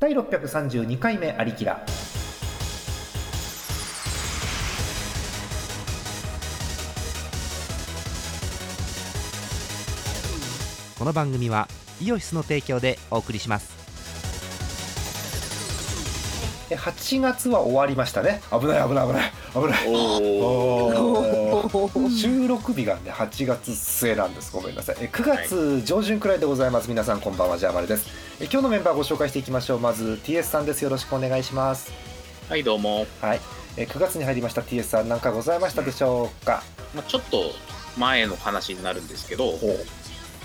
第632回目ありきらこの番組はイオシスの提供でお送りします。8月は終わりましたね。危ない危ない危ない危ない。収録日がね8月末なんです。ごめんなさい。え9月上旬くらいでございます。皆さんこんばんは。ジャーマルです。え今日のメンバーご紹介していきましょう。まず TS さんです。よろしくお願いします。はい、どうも。はい。え9月に入りました。TS さん何かございましたでしょうか？まあ、ちょっと前の話になるんですけど、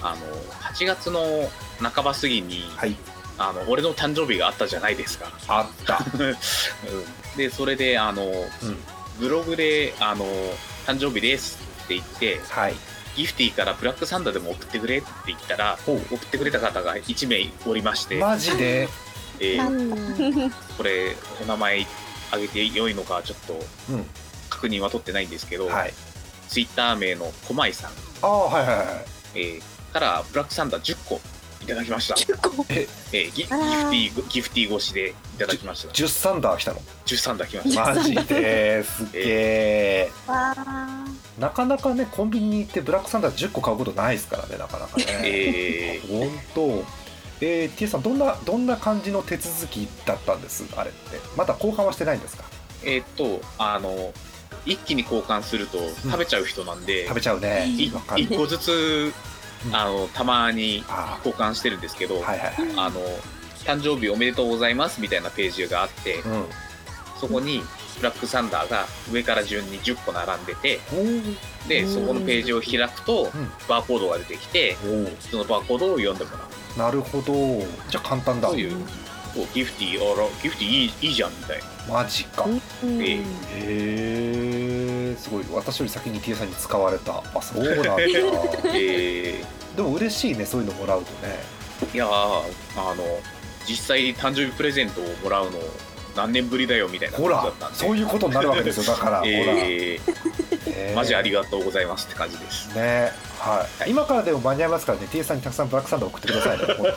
あの8月の半ば過ぎに、はいあの俺の誕生日があったじゃないですか。あった。うん。で、それであのうん。ブログであの誕生日ですって言って、はい。ギフティからブラックサンダーでも送ってくれって言ったら、送ってくれた方が1名おりまして、マジで？えーうんこれお名前あげてよいのかちょっとうん。確認は取ってないんですけど、はい。ツイッター名の駒井さん。ああはいはいはい。えーからブラックサンダー10個いただきました。ええーギギフテあらーィーギフティー越しでいただきました。10サンダー来たの？10サンダー来ました。マジですっげえ。わあなかなかねコンビニに行ってブラックサンダー10個買うことないですからねなかなかね。えー。本当。えー、T さんどんなどんな感じの手続きだったんです？あれって。まだ交換はしてないんですか？えーっとあの一気に交換すると食べちゃう人なんで、食べちゃうね。いわかる。一個ずつうんあのたまにあ交換してるんですけど、あはいはいはい。あの誕生日おめでとうございますみたいなページがあって、うん。そこにブラックサンダーが上から順に10個並んでてでそこのページを開くとうん。バーコードが出てきてそそのバーコードを読んでもらう。なるほど。じゃあ簡単だ。そういうおギフティーあらギフティーいいいいじゃんみたいな。マジか。うんえへえすごい私より先に T さんに使われた。あそうなんだ。えでも嬉しいねそういうのもらうとね。ーいやーあの実際誕生日プレゼントをもらうの何年ぶりだよみたいなほら感じだったんで。そういうことになるわけですよだから、えー。マジありがとうございますって感じです。ねはい。今からでも間に合いますからね T さんにたくさんブラックサンダー送ってくださいね 本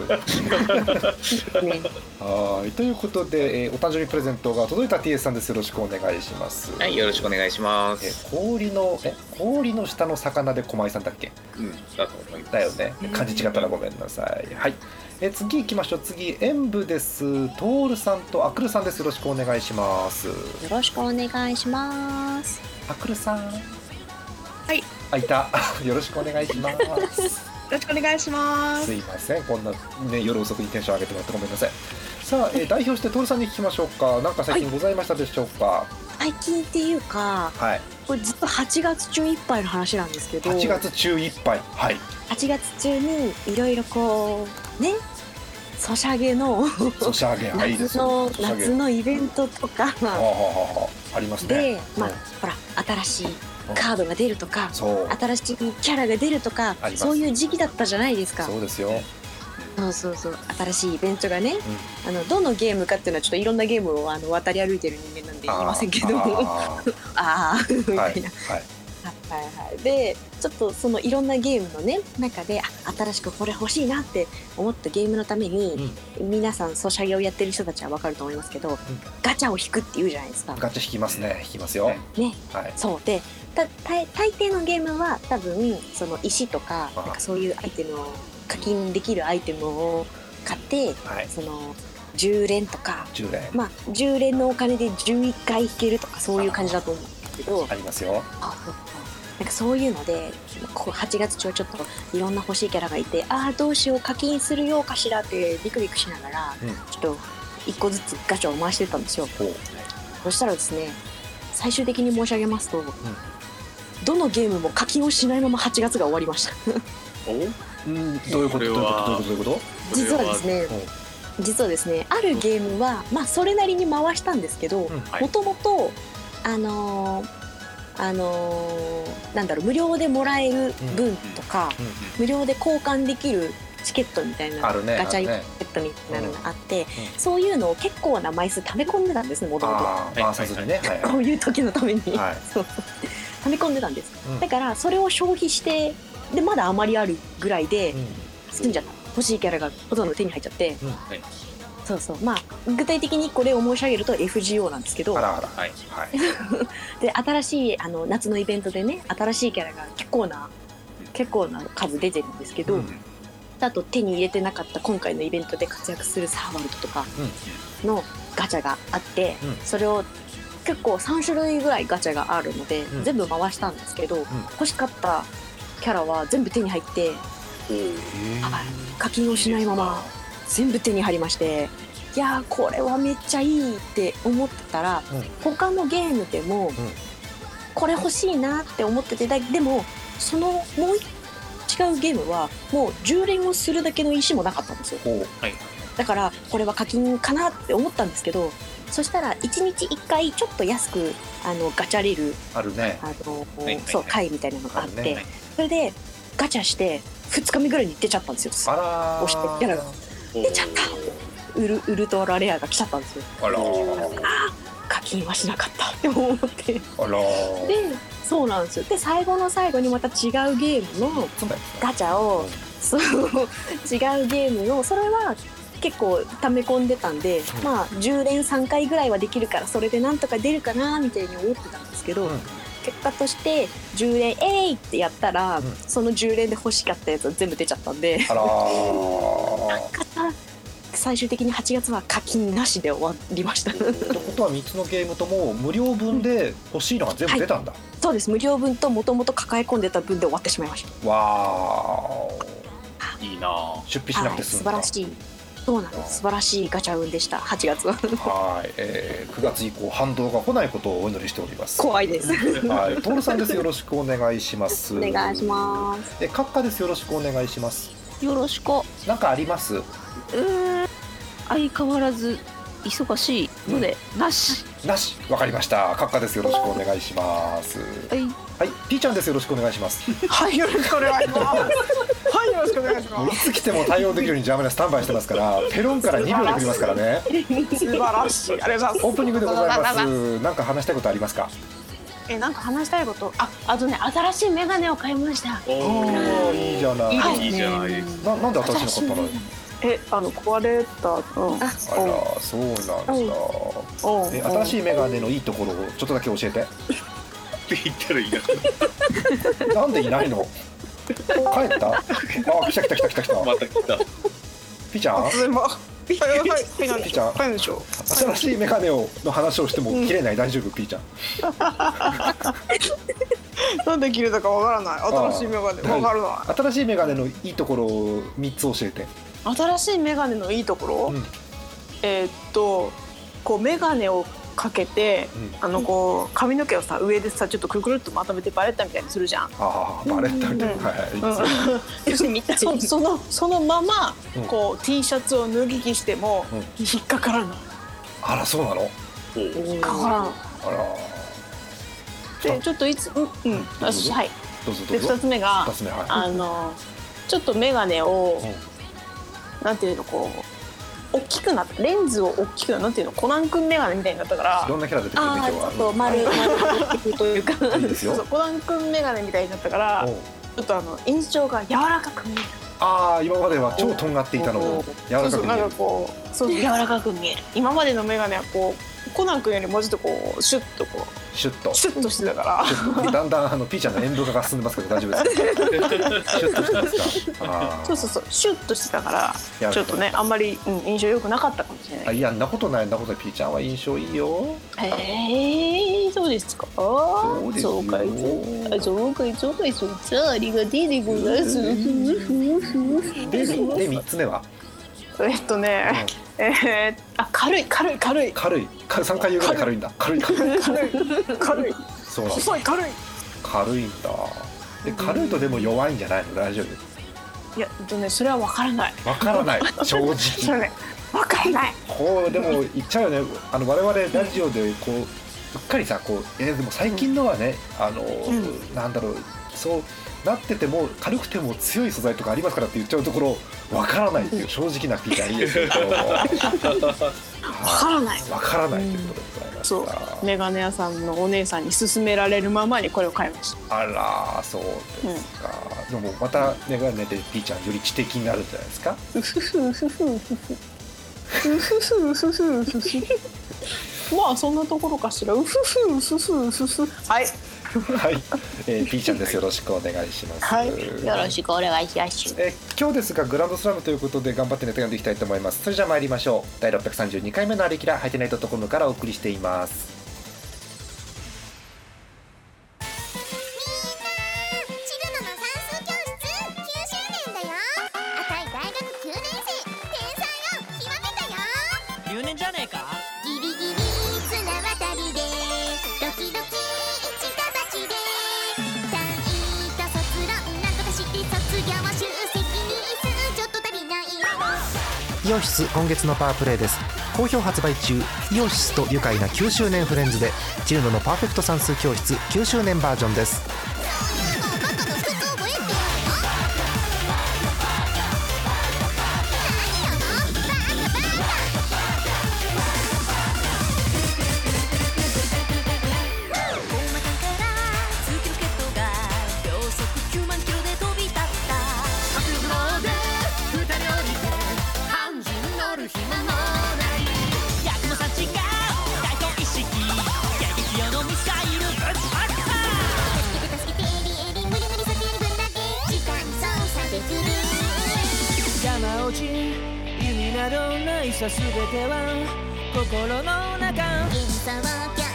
当に。ね。はい。ということで、えーお誕生日プレゼントが届いた TS さんです。よろしくお願いします。はいよろしくお願いしまえす氷のえ氷の下の魚で駒井さんだっけ？うんだと思います。だよね。漢字違ったらごめんなさい。はいえ次行きましょう。次演舞です。トールさんとアクルさんです。よろしくお願いします。よろしくお願いします。アクルさん。はい。あいた。よろしくお願いします。よろしくお願いします。すいません。こんな、ね、夜遅くにテンション上げてもらってごめんなさい。さあ、えー代表してトールさんに聞きましょうか。何か最近ございましたでしょうか？最近っていうかはい。これ実は8月中いっぱいの話なんですけど。8月中いっぱい。はい。8月中にいろいろこうね。ソシャゲのソシャゲ夏の夏のイベントとかはあ。りますね。で、まあうん。ほら新しいカードが出るとか新しいキャラが出るとかそういう時期だったじゃないですか。そうですよ、そうそうそう。新しいイベントがねあのどのゲームかっていうのはちょっといろんなゲームをあの渡り歩いてる人間なんで言いませんけど。あ あみーはいたい。な、はいはいはい。でちょっとそのいろんなゲームのね中であ新しくこれ欲しいなって思ったゲームのために、皆さんソシャゲをやってる人たちは分かると思いますけど、ガチャを引くっていうじゃないですか。ガチャ引きますね。引きますよ。ね。はい。そう。でた大大抵のゲームは多分その石とかあなんかそういうアイテムを課金できるアイテムを買ってはい。その10連とか10連。まあ10連のお金で11回引けるとかそういう感じだと思うんですけど。ありますよなんかそういうのでこう8月中ちょっといろんな欲しいキャラがいてああどうしよう課金するようかしらってビクビクしながら、うん。ちょっと1個ずつガチャを回してたんですよ。そしたらですね最終的に申し上げますと、どのゲームも課金をしないまま8月が終わりました。お？うんどういうこと？どういうこと？実はですね実はですねあるゲームはまあそれなりに回したんですけどもともとあのーあのーなんだろう無料でもらえる分とか、無料で交換できるチケットみたいなねガチャチケットみたいなのがあって、んそういうのを結構な枚数溜め込んでたんですねもともと。こういう時のために、はい。そう溜め込んでたんです、うん。だからそれを消費してでまだ余りあるぐらいでうん。済んじゃった欲しいキャラがほとんど手に入っちゃって、うん。はいそうそう。まあ具体的にこれを申し上げると FGO なんですけど。あらあら。はいはい。で新しいあの夏のイベントでね新しいキャラが結構な結構な数出てるんですけど、うん。あと手に入れてなかった今回のイベントで活躍するサーバルトとかのガチャがあって、うん。それを結構3種類ぐらいガチャがあるので、うん。全部回したんですけど、欲しかったキャラは全部手に入って課金をしないまま全部手に入りましていやーこれはめっちゃいいって思ってたら、うん。他のゲームでも、これ欲しいなって思っててだでもそのもう違うゲームはもう10連をするだけの石もなかったんですよ。はい。だからこれは課金かなって思ったんですけどそしたら1日1回ちょっと安くあのガチャれるあるね。あの、いはいそう会みたいなのがあって、ね。それでガチャして2日目ぐらいに出ちゃったんですよ。あらー。押してキャラが出ちゃった。ウルウルトラレアが来ちゃったんですよ。あら。課金はしなかった。って思って。あら。ーでそうなんですよ。で最後の最後にまた違うゲームのガチャをそう違うゲームのそれは結構溜め込んでたんで、うん。まあ10連3回ぐらいはできるからそれでなんとか出るかなみたいに思ってたんですけど、うん。結果として10連えいってやったら、うん。その10連で欲しかったやつは全部出ちゃったんで。あらー最終的に8月は課金なしで終わりました。ってことは3つのゲームとも無料分で欲しいのが全部出たんだ、そうです。無料分ともともと抱え込んでた分で終わってしまいました。わー。いいな。ぁ出費しなくはい、て済んだ、素晴らしい。そうなんです。素晴らしいガチャ運でした。8月は。はい、えー、9月以降反動が来ないことをお祈りしております。怖いです。はい、トールさんです。よろしくお願いします。お願いします。え、カッカです。よろしくお願いします。よろしく。なんかあります？うーん。相変わらず忙しいので、なし。なし。わかりました。カッカです。よろしくお願いします。はい。はい、ピーちゃんです。よろしくお願いします。はい、よろしくお願いします。はい、よろしくお願いします。つ来ても対応できるようにジャーマネスタンバイしてますから、ペロンから2秒で来りますからね。素晴らしい。ありがとうございます。オープニングでございます。なんか話したいことありますか？え、なんか話したいこと？あ、あとね、新しいメガネを買いました。おおいいじゃない。いいですねいいじゃないですななんで新しいの買ったの？え、あの壊れた。うん。ああら、そうなんだ。うん。え、新しいメガネのいいところをちょっとだけ教えて。って言ったらいいななんでいないの？帰った？あ、来た来た来た来た来た。また来たピーちゃん？あ、すまはい はいはいはいなん？新しいメガネをの話をしても切れない、大丈夫ピーちゃん。なんで切れたかわからない。新しいメガネわからない。新しいメガネのいいところを3つ教えて。新しいメガネのいいところ、うんえーっとこうメガネをかけて、うんあのこう髪の毛をさ上でさちょっとくるくるっとまとめてバレッタみたいにするじゃん。ああ、バレッタみたいな。うんはい。うん、そ そのそのままうんこう T シャツを脱ぎ着してもうん引っかからない。あら、そうなの？お引っかからない。あら。でちょっといつうんうんはい。でどうぞどうぞ。二つ目が二つ目はい。あのちょっとメガネをうんなんていうのこう大きくなったレンズを大きくななんていうのコナン君メガネみたいになったからいろんなキャラ出てくるああちね今日は？ょっと丸丸というかいいですよそうそう。コナン君メガネみたいになったからおうちょっとあの印象が柔らかく見えるああ、今までは超とんがっていたのを柔らかく見えるそうそうなんか。こうそう柔らかく見える。今までのメガネはこうコナン君よりもうちょっとこうシュッとこシュッと。う。シュッとしてたから。シュッと。だんだんあのピーちゃんの塩分化が進んでますけど大丈夫ですか？シュッとしてますか？そうそうそう。シュッとしてたからちょっとねあんまり、うん、印象良くなかったかもしれない。あいやんなことないんなことない。ピーちゃんは印象いいよ。えー、そうですか？そうですよ。そうかいそうかいそうかいそうかいそうじゃあありがてえでございますでで三つ目は、えっとね、えー、あ軽い軽い軽い。軽い。か三回言うぐらい軽い。んだ。軽い軽い。軽い軽い。そうなんだ。細い軽い。軽いんだ。で軽いとでも弱いんじゃないの？大丈夫？いやえっとねそれは分からない。わからない。正 それ直ね。分からない。こうでも言っちゃうよね。あの我々ラジオでこううっかりさこうえーでも最近のはねあの、ん。なんだろう。そうなってても軽くても強い素材とかありますからって言っちゃうところわからないっていう正直なピーちゃんいいですけど分からない。わからないということでございまそう。メガネ屋さんのお姉さんに勧められるままにこれを買いました。あらそうですか、でもまたメガネでピーちゃんより知的になるんじゃないですか。ふふふふふふうふふうふふうふふまあそんなところかしらうふふうふふうふふはいはい、えー、P ちゃんです。よろしくお願いします。はい。よろしくお願いします。えー今日ですがグランドスラムということで頑張ってネタ読んでいきたいと思います。それじゃあ参りましょう。第632回目のありきらハイテナイトトコムからお送りしています今月のパワープレイです。好評発売中イオシスと愉快な9周年フレンズでチルノのパーフェクト算数教室9周年バージョンです。全ては心の中。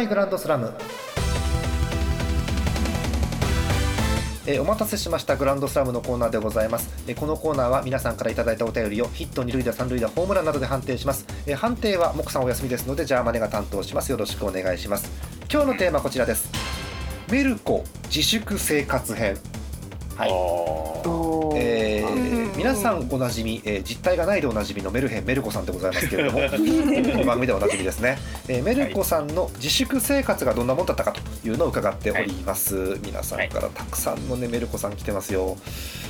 脳内グランドスラム。えーお待たせしましたグランドスラムのコーナーでございます、えーこのコーナーは皆さんからいただいたお便りをヒット二塁打三塁打ホームランなどで判定します、えー判定はモクさんお休みですのでジャーマネが担当します。よろしくお願いします。今日のテーマこちらです。メルコ自粛生活編。はい。えー皆さんおなじみ、えー実体がないでおなじみのメルヘンメルコさんでございますけれども この番組ではおなじみですね、えーメルコさんの自粛生活がどんなもんだったかというのを伺っております、皆さんからたくさんのねメルコさん来てますよ、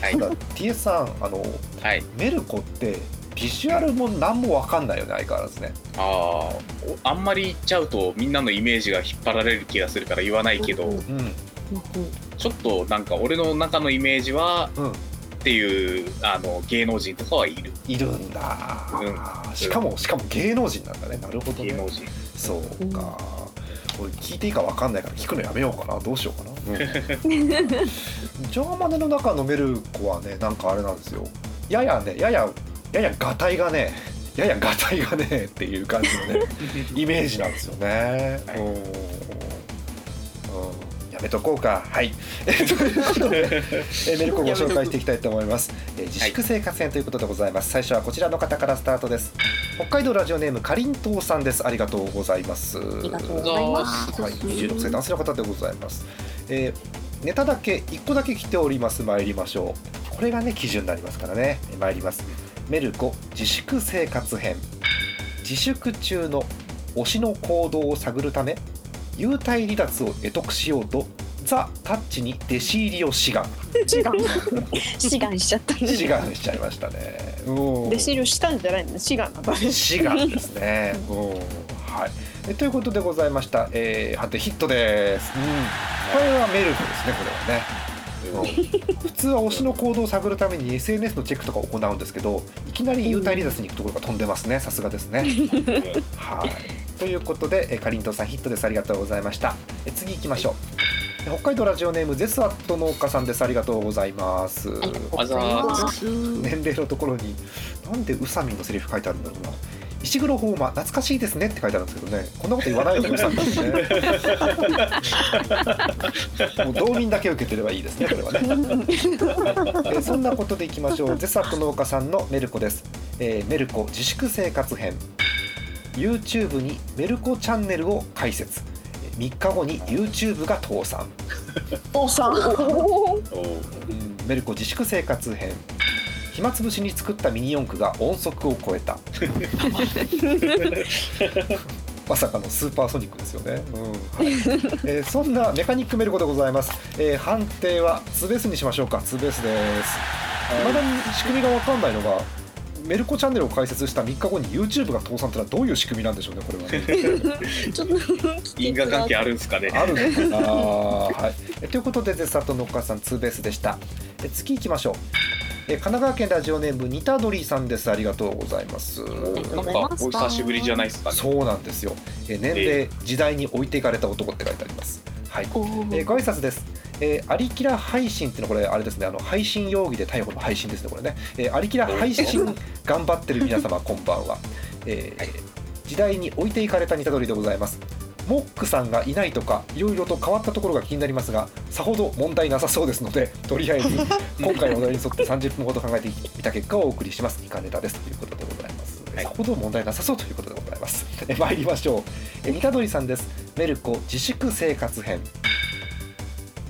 はい。ただ TS さんあのはい。メルコってビジュアルも何も分かんないよね相変わらずね。あーおあんまり言っちゃうとみんなのイメージが引っ張られる気がするから言わないけど、うん。ちょっとなんか俺の中のイメージはうんっていうあの芸能人とかはいる。いるんだ、うん。しかもしかも芸能人なんだね。なるほどね。芸能人。そうか、俺聞いていいか分かんないから聞くのやめようかな。どうしようかな、ジャーマネの中のメルコはねなんかあれなんですよ。ややねややややがたいがねややがたいがねっていう感じのね イメージなんですよね、はい。うんうんやめとこうかはい。え ということでえメルコをご紹介していきたいと思います。え自粛生活編ということでございます。最初はこちらの方からスタートです。北海道ラジオネームかりんとうさんです。ありがとうございます。ありがとうございます。はい、26歳男性の方でございます、えーネタだけ1個だけ来ております。参りましょう。これがね基準になりますからね。えー参ります。メルコ自粛生活編。自粛中の推しの行動を探るため幽体離脱を得得しようとザ・タッチに弟子入りを志願志願 志願しちゃったね。志願しちゃいましたねうん弟子入りをしたんじゃないの志願なんだね志願ですね。うんはい。えということでございました。えー、判定ヒットです。うん。これはメルクですね。これはね。うん普通は推しの行動を探るために SNS のチェックとかを行うんですけどいきなり幽体離脱に行くところが飛んでますねさすがですね はいということでえかりんとうさんヒットです。ありがとうございました。え次行きましょう。え北海道ラジオネームゼスアット農家さんです。ありがとうございます。年齢のところになんで宇佐美のセリフ書いてあるんだろうな。石黒ホーマ懐かしいですねって書いてあるんですけどね。こんなこと言わないようにさんですね。もう道民だけ受けてればいいですねこれはね、えーそんなことでいきましょう。ゼサット農家さんのメルコです、えーメルコ自粛生活編 YouTube にメルコチャンネルを開設。3日後に YouTube が倒産、おさんおー。うん。メルコ自粛生活編。暇つぶしに作ったミニ四駆が音速を超えた。まさかのスーパーソニックですよね、うん。はい。えーそんなメカニックメルコでございます、えー判定はツーベースにしましょうか。ツーベースです。まだに仕組みが分かんないのがメルコチャンネルを開設した3日後に YouTube が倒産ってのはどういう仕組みなんでしょうねこれはね。ちょっと 因果関係あるんですかね。あるのかな。はい。えということでゼスタとのっかさんツーベースでした。え次行きましょう。え神奈川県ラジオネームニタドリさんです。ありがとうございます。なんかお久しぶりじゃないですかね。そうなんですよ。え年齢時代に置いていかれた男って書いてありますはい。おえーご挨拶です。えー、アリキラ配信っていうのはこれあれですねあの配信容疑で逮捕の配信ですねこれね、えー、アリキラ配信頑張ってる皆様こんばんは、えー時代に置いていかれたニタドリでございます。モックさんがいないとかいろいろと変わったところが気になりますがさほど問題なさそうですのでとりあえず 今回のお題に沿って30分ほど考えてみた結果をお送りします。イカネタです。ということでございます、はい。さほど問題なさそうということでございます。え参りましょう。えニタドリさんですメルコ自粛生活編。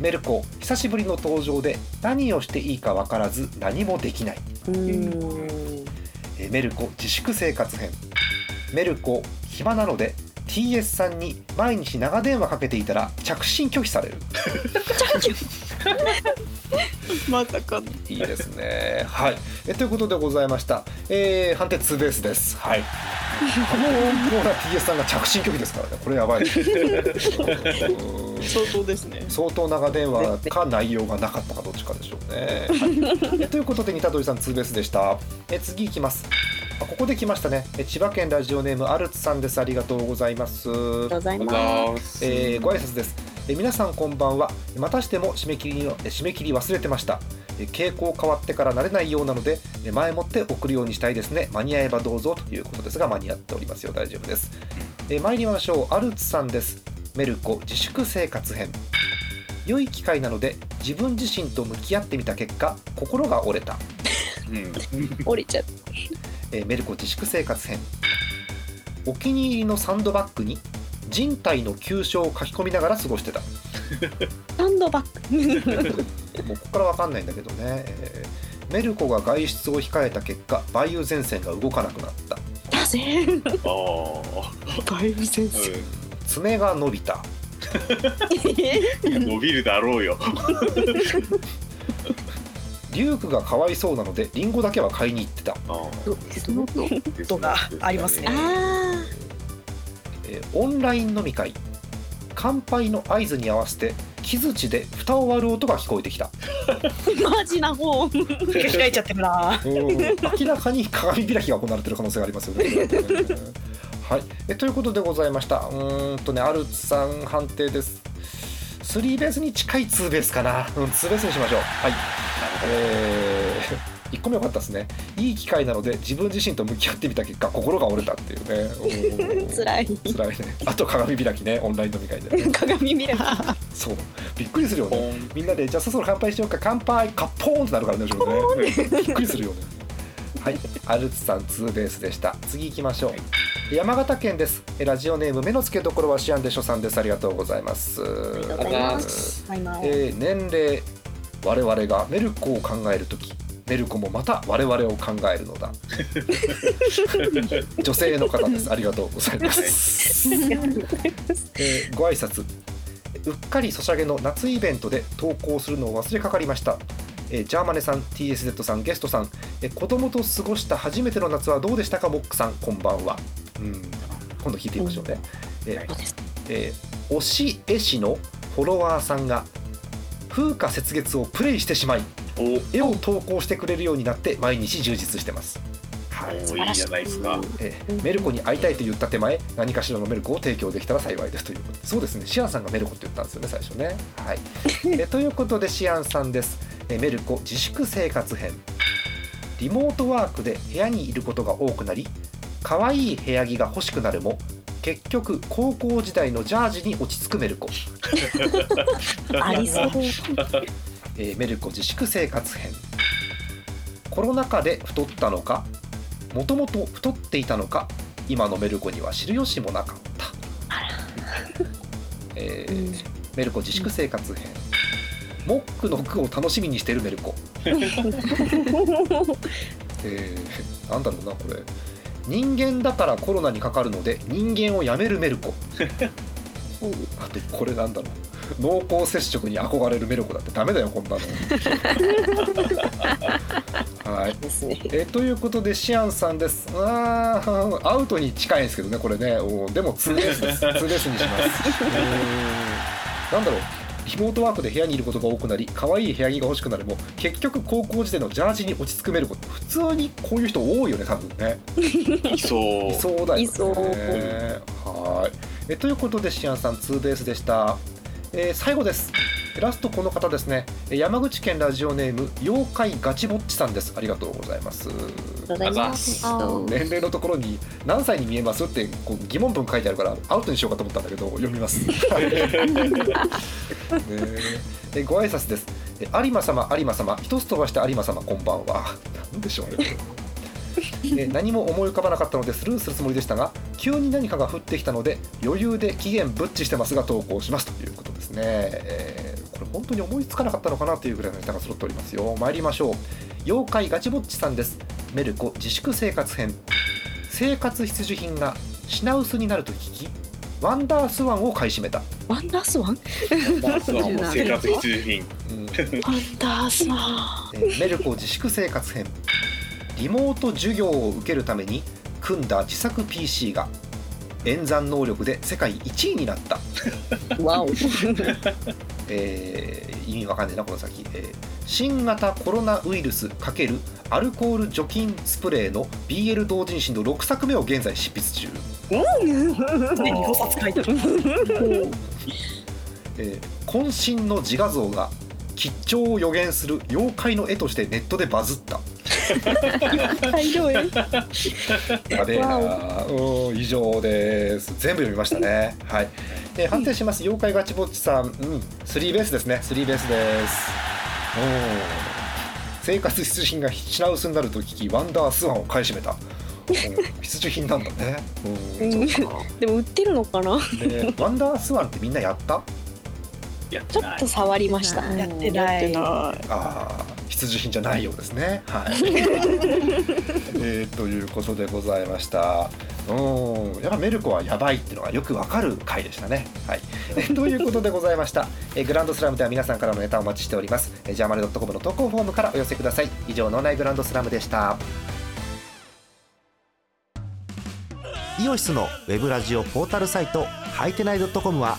メルコ久しぶりの登場で何をしていいか分からず何もできない。えーメルコ自粛生活編。メルコ暇なので TS さんに毎日長電話かけていたら着信拒否される。まさかのいいですね。はい。えということでございました、えー判定ツーベースです。はいあのコーナー TS さんが着信拒否ですからねこれやばいうん 相当ですね相当長電話か内容がなかったかどっちかでしょうね。はいえということで、ニタドリさんツーベースでした。え次行きます。あここで来ましたね。え千葉県ラジオネームアルツさんです。ありがとうございます。ありがとうございますえーご挨拶です。え皆さんこんばんは。またしても締め切りのえ締め切り忘れてました。え傾向変わってから慣れないようなのでえ前もって送るようにしたいですね。間に合えばどうぞということですが間に合っておりますよ。大丈夫です。え参りましょう。アルツさんです。メルコ自粛生活編。良い機会なので自分自身と向き合ってみた結果心が折れた、うんす 折れちゃうえーメルコ自粛生活編お気に入りのサンドバッグに人体の急所を書き込みながら過ごしてた。サンドバッグ。もうここからわかんないんだけどね、えーメルコが外出を控えた結果梅雨前線が動かなくなった。なぜあだいぶ先生ー爪が伸びた。うん伸びるだろうよ。リュウクがかわいそうなのでリンゴだけは買いに行ってた、あそのことがありますねあえーオンライン飲み会乾杯の合図に合わせて木槌で蓋を割る音が聞こえてきたー マジな方開いちゃってるなうん明らかに鏡開きが行われてる可能性がありますよね。はい、えということでございました。うーんとね、アルツさん判定です。スリーベースに近いツーベースかな。うん、ツーベースにしましょう。はい。えー、1個目良かったですね。いい機会なので自分自身と向き合ってみた結果心が折れたっていうね。う ん辛い。辛いね。あと鏡開きね、オンライン飲み会で、ね。鏡見ればそう。びっくりするよね。みんなでじゃあそろそろ乾杯しようか。乾杯。カッポーンってなるからね後ね。びっくりするよね。はい。アルツさんツーベースでした。次行きましょう、山形県です。えラジオネーム目の付けどころはシアンでしょさんですありがとうございます。ありがとうございます。えー年齢我々がメルコを考えるときメルコもまた我々を考えるのだ。女性の方です。ありがとうございます。えーご挨拶。うっかりソシャゲの夏イベントで投稿するのを忘れかかりました、えージャーマネさん TSZ さんゲストさん、えー子供と過ごした初めての夏はどうでしたかモックさん。こんばんは。うん。今度聞いてみましょうね、えーえー推し絵師のフォロワーさんが風花雪月をプレイしてしまいお絵を投稿してくれるようになって毎日充実してます、はい。おい。いじゃないですか。えーメルコに会いたいと言った手前何かしらのメルコを提供できたら幸いですということ。でそうですね。シアンさんがメルコって言ったんですよね最初ね。はい。えということでシアンさんです。えメルコ自粛生活編。リモートワークで部屋にいることが多くなり可愛い部屋着が欲しくなるも結局高校時代のジャージに落ち着くメルコ、ありそうえーメルコ自粛生活編。コロナ禍で太ったのかもともと太っていたのか今のメルコには知る由もなかった、えーメルコ自粛生活編。モックの句を楽しみにしてるメルコ。えー、なんだろうなこれ。人間だからコロナにかかるので人間をやめるメルコ。あとこれなんだろう濃厚接触に憧れるメルコだってダメだよこんなの。はい。えということでシアンさんです。あーアウトに近いんですけどねこれね。おでも 2S です。2S にします。うーんなんだろう。リモートワークで部屋にいることが多くなり可愛い部屋着が欲しくなるも結局高校時代のジャージに落ち着くメルコ普通にこういう人多いよね多分ね。いそう。いそうだよね。いそう。はい。えということでシアンさんツーベースでした、えー最後ですラストこの方ですねえ山口県ラジオネーム妖怪ガチぼっちさんですありがとうございますございます年齢のところに何歳に見えますってこう疑問文書いてあるからアウトにしようかと思ったんだけど読みます。ね えご挨拶です。え有馬様有馬様一つ飛ばして有馬様こんばんは。なんでしょうね。え 何も思い浮かばなかったのでスルーするつもりでしたが急に何かが降ってきたので余裕で期限ぶっちしてますが投稿しますということですね、えーこれ本当に思いつかなかったのかなというぐらいのネタが揃っておりますよ。参りましょう。妖怪ガチぼっちさんです。メルコ自粛生活編。生活必需品が品薄になると聞きワンダースワンを買い占めた、ワンダースワン？ダンスはもう生活必需品。うん。ワンダースワえーメルコ自粛生活編リモート授業を受けるために組んだ自作 PC が演算能力で世界1位になった、ンワオ。えー意味わかんないなこの先、えー新型コロナウイルス×アルコール除菌スプレーの BL 同人誌の6作目を現在執筆中、5冊書いてる えー渾身の自画像が吉兆を予言する妖怪の絵としてネットでバズった。大量絵やべえなうん以上です。全部読みましたね。はい、えー判定します。妖怪ガチぼっちさん。うん。スリーベースですね。スリーベースです。うん生活必需品が品薄になると聞きワンダースワンを買い占めた、うん必需品なんだね。うん。でも売ってるのかな？ワンダースワンってみんなやった？やってないちょっと触りましたやってないああ必需品じゃないようですね。はい。えーということでございました。うん、やっぱメルコはやばいっていうのがよくわかる回でしたね。はい。え ということでございました。えグランドスラムでは皆さんからのネタをお待ちしております。えジャーマネドットコムの投稿フォームからお寄せください。以上脳内グランドスラムでした。イオシスのウェブラジオポータルサイトハイテナイドットコムは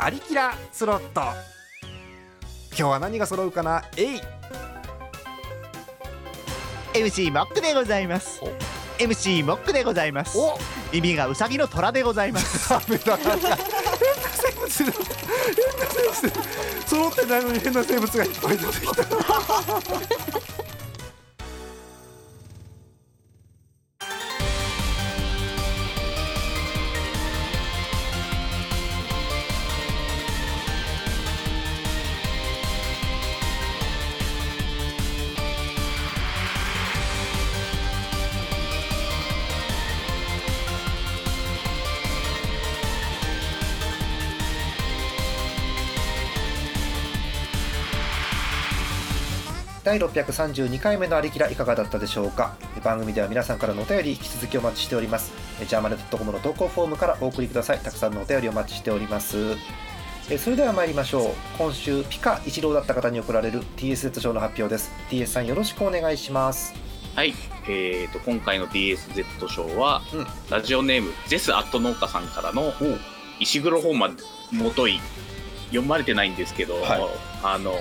アリキラスロット。今日は何が揃うかな？えい。MC モックでございます。MC モックでございます。お。耳がウサギの虎でございます。ダメだ変な生物変な生物。揃ってないのに変な生物がいっぱい出てきた第632回目のありきらいかがだったでしょうか？番組では皆さんからのお便り引き続きお待ちしております。ジャーマネドットコムの投稿フォームからお送りください。たくさんのお便りお待ちしております。えそれでは参りましょう。今週ピカ一郎だった方に贈られる TSZ 賞の発表です。TS さんよろしくお願いします。はい、えー、と今回の DSZ 賞は、うん。ラジオネームゼスアット農家さんからの石黒本間もとい読まれてないんですけど、はいあの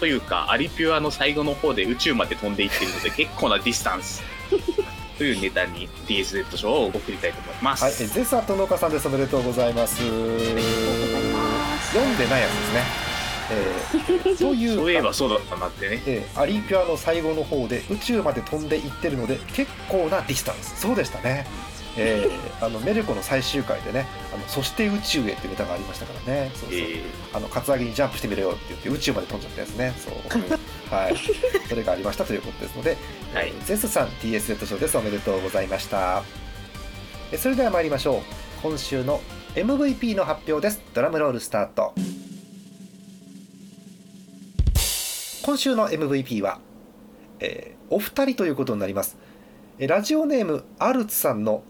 というかアリピュアの最後の方で宇宙まで飛んでいってるので結構なディスタンス。というネタに DSZ 賞を送りたいと思います、はい、えゼスアット農家さんです。おめでとうございます。読んでないやつですね、えー、そういうそういえばそうだったなってね。えーアリーピュアの最後の方で宇宙まで飛んでいってるので結構なディスタンス。そうでしたね、えーあのメルコの最終回でね「あのそして宇宙へ」っていうネタがありましたからね。そうそう、えあのカツアゲにジャンプしてみろよって言って宇宙まで飛んじゃったやつね。そう。はい。それがありましたということですので、はい。えーゼスさん TSZ 賞です。おめでとうございました。えそれでは参りましょう。今週の MVP の発表です。ドラムロールスタート。今週の MVP は、えーお二人ということになります。えーラジオネームアルツさんの、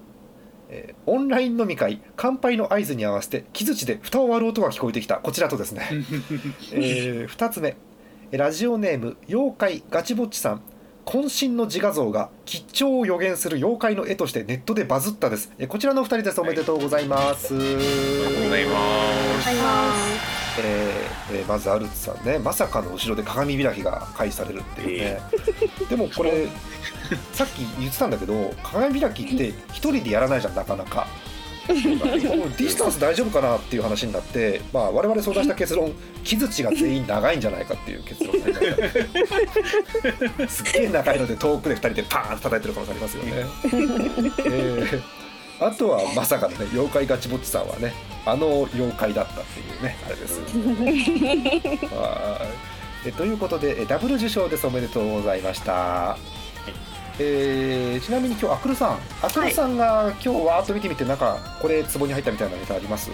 えーオンライン飲み会乾杯の合図に合わせて木槌で蓋を割る音が聞こえてきた。こちらとですね、え2つ目。えーラジオネーム妖怪ガチぼっちさん。渾身の自画像が吉兆を予言する妖怪の絵としてネットでバズったです。えーこちらのお二人です。おめでとうございます、ありがとうございますえーえーまずアルツさんねまさかの後ろで鏡開きが開始されるっていうね、でもこれさっき言ってたんだけど鏡開きって一人でやらないじゃんなかなか。ディスタンス大丈夫かなっていう話になって、まあ、我々相談した結論木槌が全員長いんじゃないかっていう結論になりま すっげえ長いので遠くで2人でパーンと叩いてる可能性ありますよね。えーあとはまさかのね妖怪ガチぼっちさんはねあの妖怪だったっていうねあれです。はい。えということでえダブル受賞です。おめでとうございました。えーちなみに今日アクルさん。アクルさんが今日わーっと見てみてなんかこれツボに入ったみたいなネタあります？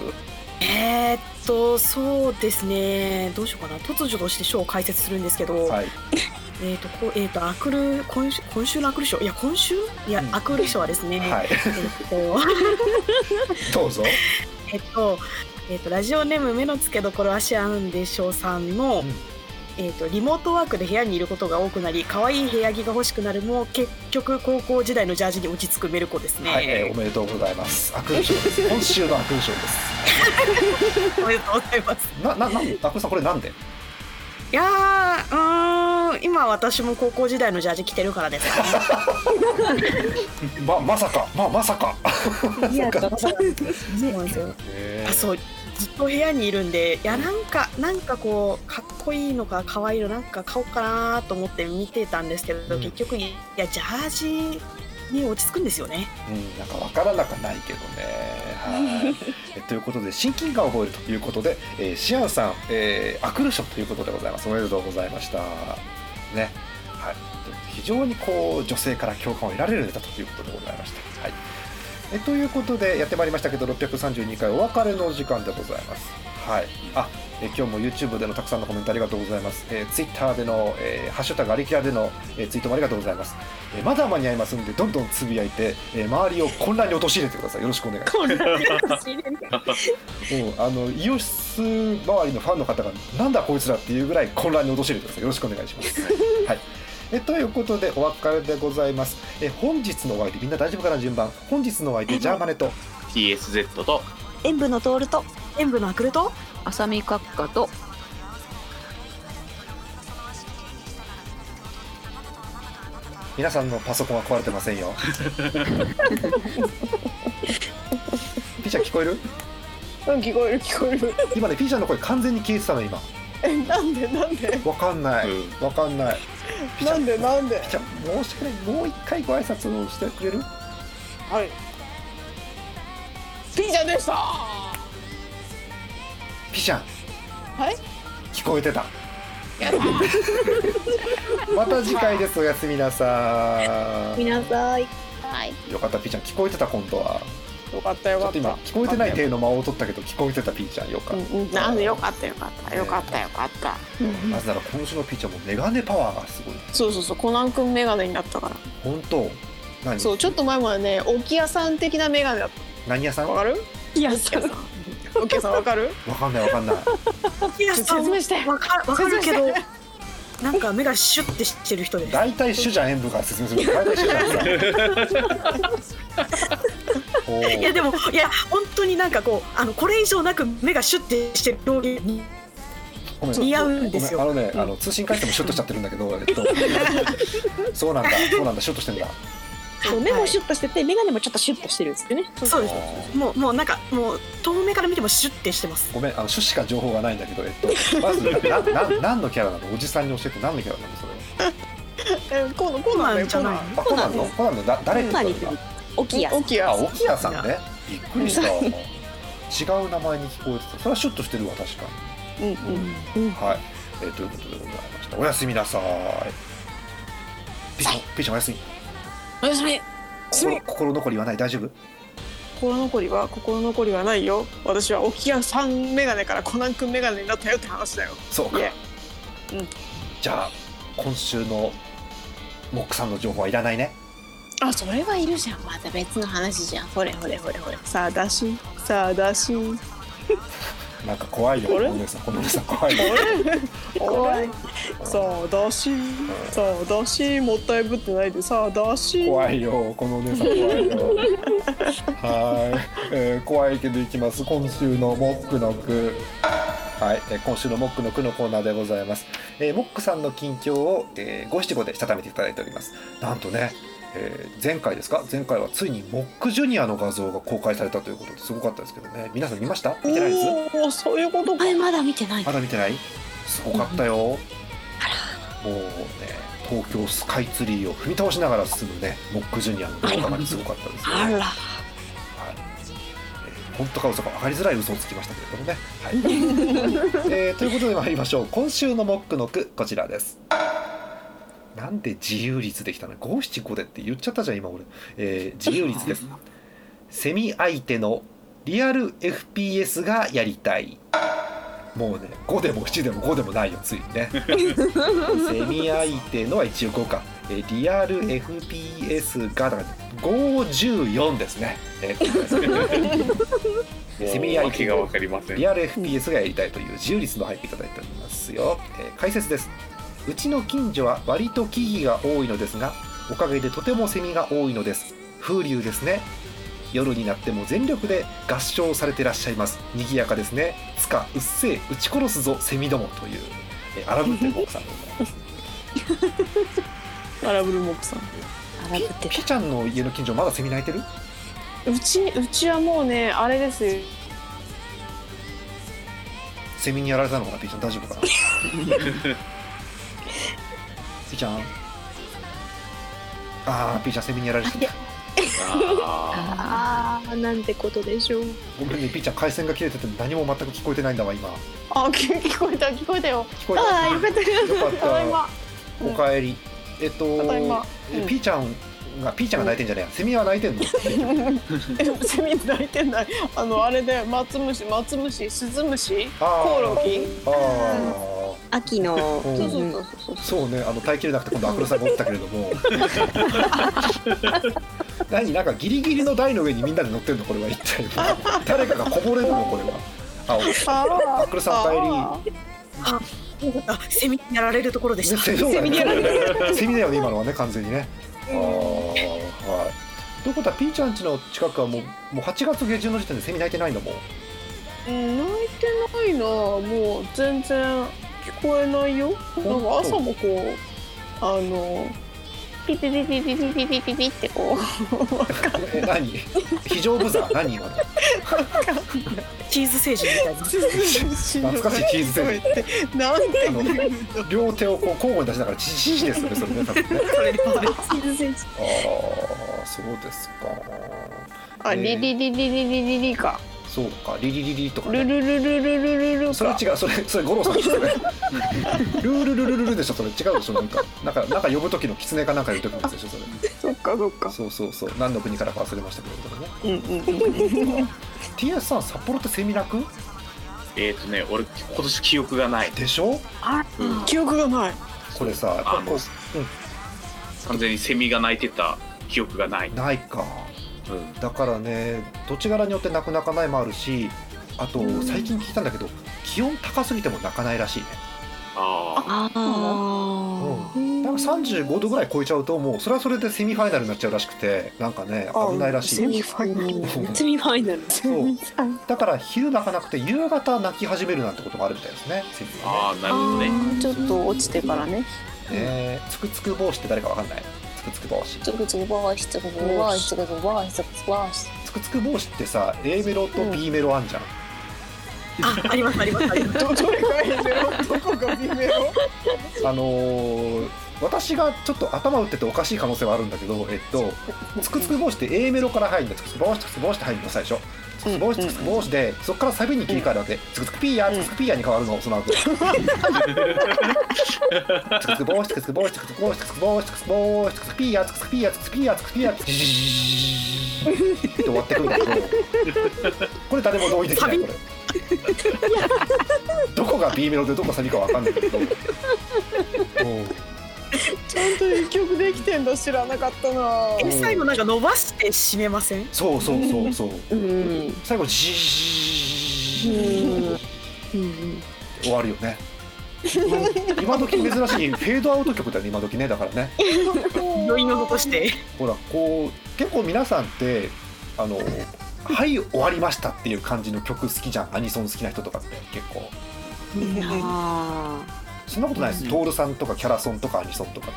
えー、っとそうですね。どうしようかな。突如として賞を解説するんですけど、はい。えー、っとこうえー、っとアクル今週今週のアクル賞？いや今週？いや、うん。アクル賞はですね、はい。えーっと どうぞ。えっと、えっと、ラジオネーム目の付けどころ足あんでしょうさんの、うん。えっと、リモートワークで部屋にいることが多くなり可愛い部屋着が欲しくなるも結局高校時代のジャージに落ち着くメルコですね、はい、えーおめでとうございます。アクル賞です。今週のアクル賞ですおめでとうございます。なななんアクルさんこれなんで？いやーうーん今私も高校時代のジャージ着てるからです ままさかままさか。いやそうなんですよ。あそうずっと部屋にいるんでいやなんかなんかこうかっこいいのか可愛いのなんか買おうかなと思って見てたんですけど、うん。結局いやジャージに落ち着くんですよねうん、なんかわからなくはないけどね。はい。えということで親近感を覚えるということで、えー、シアンさん、えー、アクル賞ということでございます。おめでとうございました。ね。はい。非常にこう女性から共感を得られるネタということでございました。はい。えということでやってまいりましたけど632回お別れの時間でございます。はい。あ。え今日も YouTube でのたくさんのコメントありがとうございます。えー、Twitter での、えーハッシュタグアリキラでの、えーツイートもありがとうございます。えーまだ間に合いますんでどんどんつぶやいて、えー周りを混乱に陥れてください。よろしくお願いします。うんあのイオシス周りのファンの方がなんだこいつらっていうぐらい混乱に陥れてください。よろしくお願いします。はい。えということでお別れでございます。え本日のお相手みんな大丈夫かな順番。本日のお相手ジャーマネと。TSZ と。演舞のトールと演舞のアクルと浅見閣下と。皆さんのパソコンは壊れてませんよ。ピーちゃん聞こえる？うん聞こえる聞こえる。今ねピーちゃんの声完全に消えてたの今。えなんでなんで？わかんない。うん。わかんない。なんんでなんで？ピーちゃん申し訳ないもう一回ご挨拶をしてくれる？はい。ピーちゃんでしたピーちゃんはい。聞こえてた。また次回ですおやすみなさみなさい。い。よかったピーちゃん。聞こえてた今度は。よかったよちょっとかった今聞こえてない体の間を取ったけど聞こえてたピーちゃん。よかっうんうん。なんでよかったよかった。よかったよかった。たなぜなら今週のピーちゃんもメガネパワーがすごい。そうそうそうコナン君メガネになったから。本当？何？そうちょっと前までね置屋さん的なメガネだっ何屋さん？わかる？いや置屋さん置屋さんわかる？かんないわかんない。説明して。わかわかるけどなんか目がシュッてしてる人です。大体主じゃん演武から説明する。大体主じゃん いやでもいや本当になんかこうあのこれ以上なく目がシュッてしてる表現に似合うんですよ。あのね、あの通信回線もシュッとしちゃってるんだけど、えっと、そうなんだそうなんだシュッとしてんだそう目もシュッとしてて眼鏡もちょっとシュッとしてるんですよね。そうです。もうもうなんかもう遠目から見てもシュッてしてます。ごめんあの趣旨か情報がないんだけど、えっと、まずなな何のキャラなの？おじさんに教えて何のキャラなの？それは。え コナンコナンだよコナンあコナンの？コナンのだ誰？コナンに沖谷さん。沖谷あ沖谷さんね。びっくりした。違う名前に聞こえてた。それはシュッとしてるわ確か。うんうんにはい、えーということでございました。おやすみなさい。ピーちゃんピーちゃんおやすみおやすみ。心心残りはない？大丈夫？心残りは心残りはないよ。私は沖谷さんメガネからコナン君メガネになったよって話だよ。そうか。いえ。うん。じゃあ今週のモックさんの情報はいらないね。あそれはいるじゃん。また別の話じゃん。ほれほれほれほれ。さあだし。さあだしなんか怖いよ。お姉さんこのお姉さん怖いよ。怖い。さあだし。さあだしもったいぶってないで。さあだし。怖いよ。このお姉さん怖いよ。はい、えー怖いけどいきます。今週のモックの句。はい、えー今週のモックの句のコーナーでございます、えーモックさんの近況を五七五でしたためていただいております。なんとね、えー前回ですか？前回はついにモックジュニアの画像が公開されたということですごかったですけどね。皆さん見ました？見てないです？おおそういうことか。はいまだ見てない。まだ見てない？すごかったよ、もうね東京スカイツリーを踏み倒しながら進むねモックジュニアの動画がすごかったですよ、あら。はい。えー本当か嘘か分かりづらい嘘をつきましたけれどもね、はい。えーということで参りましょう。今週のモックの句こちらですなんで自由率できたの？五七五でって言っちゃったじゃん今俺、えー 自由率です。セミ相手のリアル FPS がやりたい。もうね5でも7でも5でもないよついにね。セミ相手のは一応5か、えーリアル FPS がだから514ですね、えー セミ相手がわかりません。リアル FPS がやりたいという自由率の俳句いただいておりますよ、えー解説ですうちの近所は割と木々が多いのですがおかげでとてもセミが多いのです。風流ですね。夜になっても全力で合唱されてらっしゃいます。賑やかですね。つかうっせえ撃ち殺すぞセミどもという、えー、荒ぶってる奥さん。でございますアラブルモックさん。荒ぶってピちゃんの家の近所まだセミ鳴いてる？うちうちはもうねあれですよ。セミにやられたのかなピーちゃん大丈夫かな？ピーちゃん。あーピーちゃんセミにやられてたあああなんてことでしょう。ごめんねピーちゃん回線が切れてて何も全く聞こえてないんだわ今。あ聞聞こえた聞こえたよ。聞こえた。ああよかった。よかった。ただいま。おかえり。えっとピーちゃんがピーちゃんが泣いてんじゃねえや。セミは泣いてんの？えセミ泣いてない。あのあれで松虫松虫スズムシあー。コオロギ？あ秋のうん。そうそううんそうそう。あそうね。あの耐えきれなくて今度アクロさんが起きたけれども。何なんかギリギリの台の上にみんなで乗ってんの？これは一体。誰かがこぼれるの？これは。ああアクロさんおかえり。あセミにやられるところでした。セミセミにやられる。セミだよね今のはね完全にねああはい。ということはピーちゃん家の近くはもうもう8月下旬の時点でセミ鳴いてないんだもん。うん泣いてないなもう全然聞こえないよ。なんか朝もこうあのピピピピピピピピピピってこう。え何？非常ブザー？何今の？チーズ星人みたいな。懐かしいチーズセーなんの両手をこう交互に出しながらチチチですよねそれね多分ね。それそれああそうですか。あリリリリリリリリかそうかリリリリとかルねルルルルルルル。それか違うそれそれ五郎さんですそれ ルールルルルルでしょそれ。違うでしょなんか。なんかなんか呼ぶ時の狐かなんか呼ぶ時のやつでしょそれ。そっかそっか。そうそうそう。何の国からか忘れましたけどね。うんうんうん TS さん札幌ってセミ鳴くえっ、とね俺今年記憶がない、でしょ？うん、記憶がない。これさやっぱこ完全にセミが鳴いてた記憶がない、うないか。うん、だからね土地柄によって泣く泣かないもあるしあと最近聞いたんだけど気温高すぎても泣かないらしいね。ああああうん。なんか35度ぐらい超えちゃうともうそれはそれでセミファイナルになっちゃうらしくてなんかね危ないらしい。セミファイナルセミファイナル。そう。だから昼泣かなくて夕方泣き始めるなんてこともあるみたいですねセミはあーなるほどね。ちょっと落ちてからね。ねねつくつく帽子って誰かわかんないつくつく帽子つくつく帽子つくつく帽子つくつく帽子つくつく帽子つくつく帽子ってさ A メロと B メロあんじゃん、あありますありますありますどどれが A メロどこが B メロあのー私がちょっと頭打ってておかしい可能性はあるんだけど、えっと、つくつく帽子って A メロから入るんだつくつく帽子つくつく帽子って入るの最初。つくつく帽子つくつく帽子でそこからサビに切り替えるわけ。つくつくピーヤーつくつくピーヤーに変わるのその後。つくつく帽子つくつく帽子つくつく帽子つくつく帽子つくつく帽子つくつくピーヤーつくつくピーヤーつくつくピーヤーつくつくピーヤーつくつくって終わってくるんだけどこれ誰も同意できないこれどこが B メロでどこサビかわかんないけどうんちゃんと一曲できてんだ知らなかったな。え最後なんか伸ばして締めません？そうそうそうそう。うん最後ジー終わるよね今時珍しいフェードアウト曲だよね今時ねだからね余韻を残してほらこう結構皆さんってあのはい終わりましたっていう感じの曲好きじゃんアニソン好きな人とかって結構あそんなことないです、トールさんとかキャラソンとかアニソンとかっ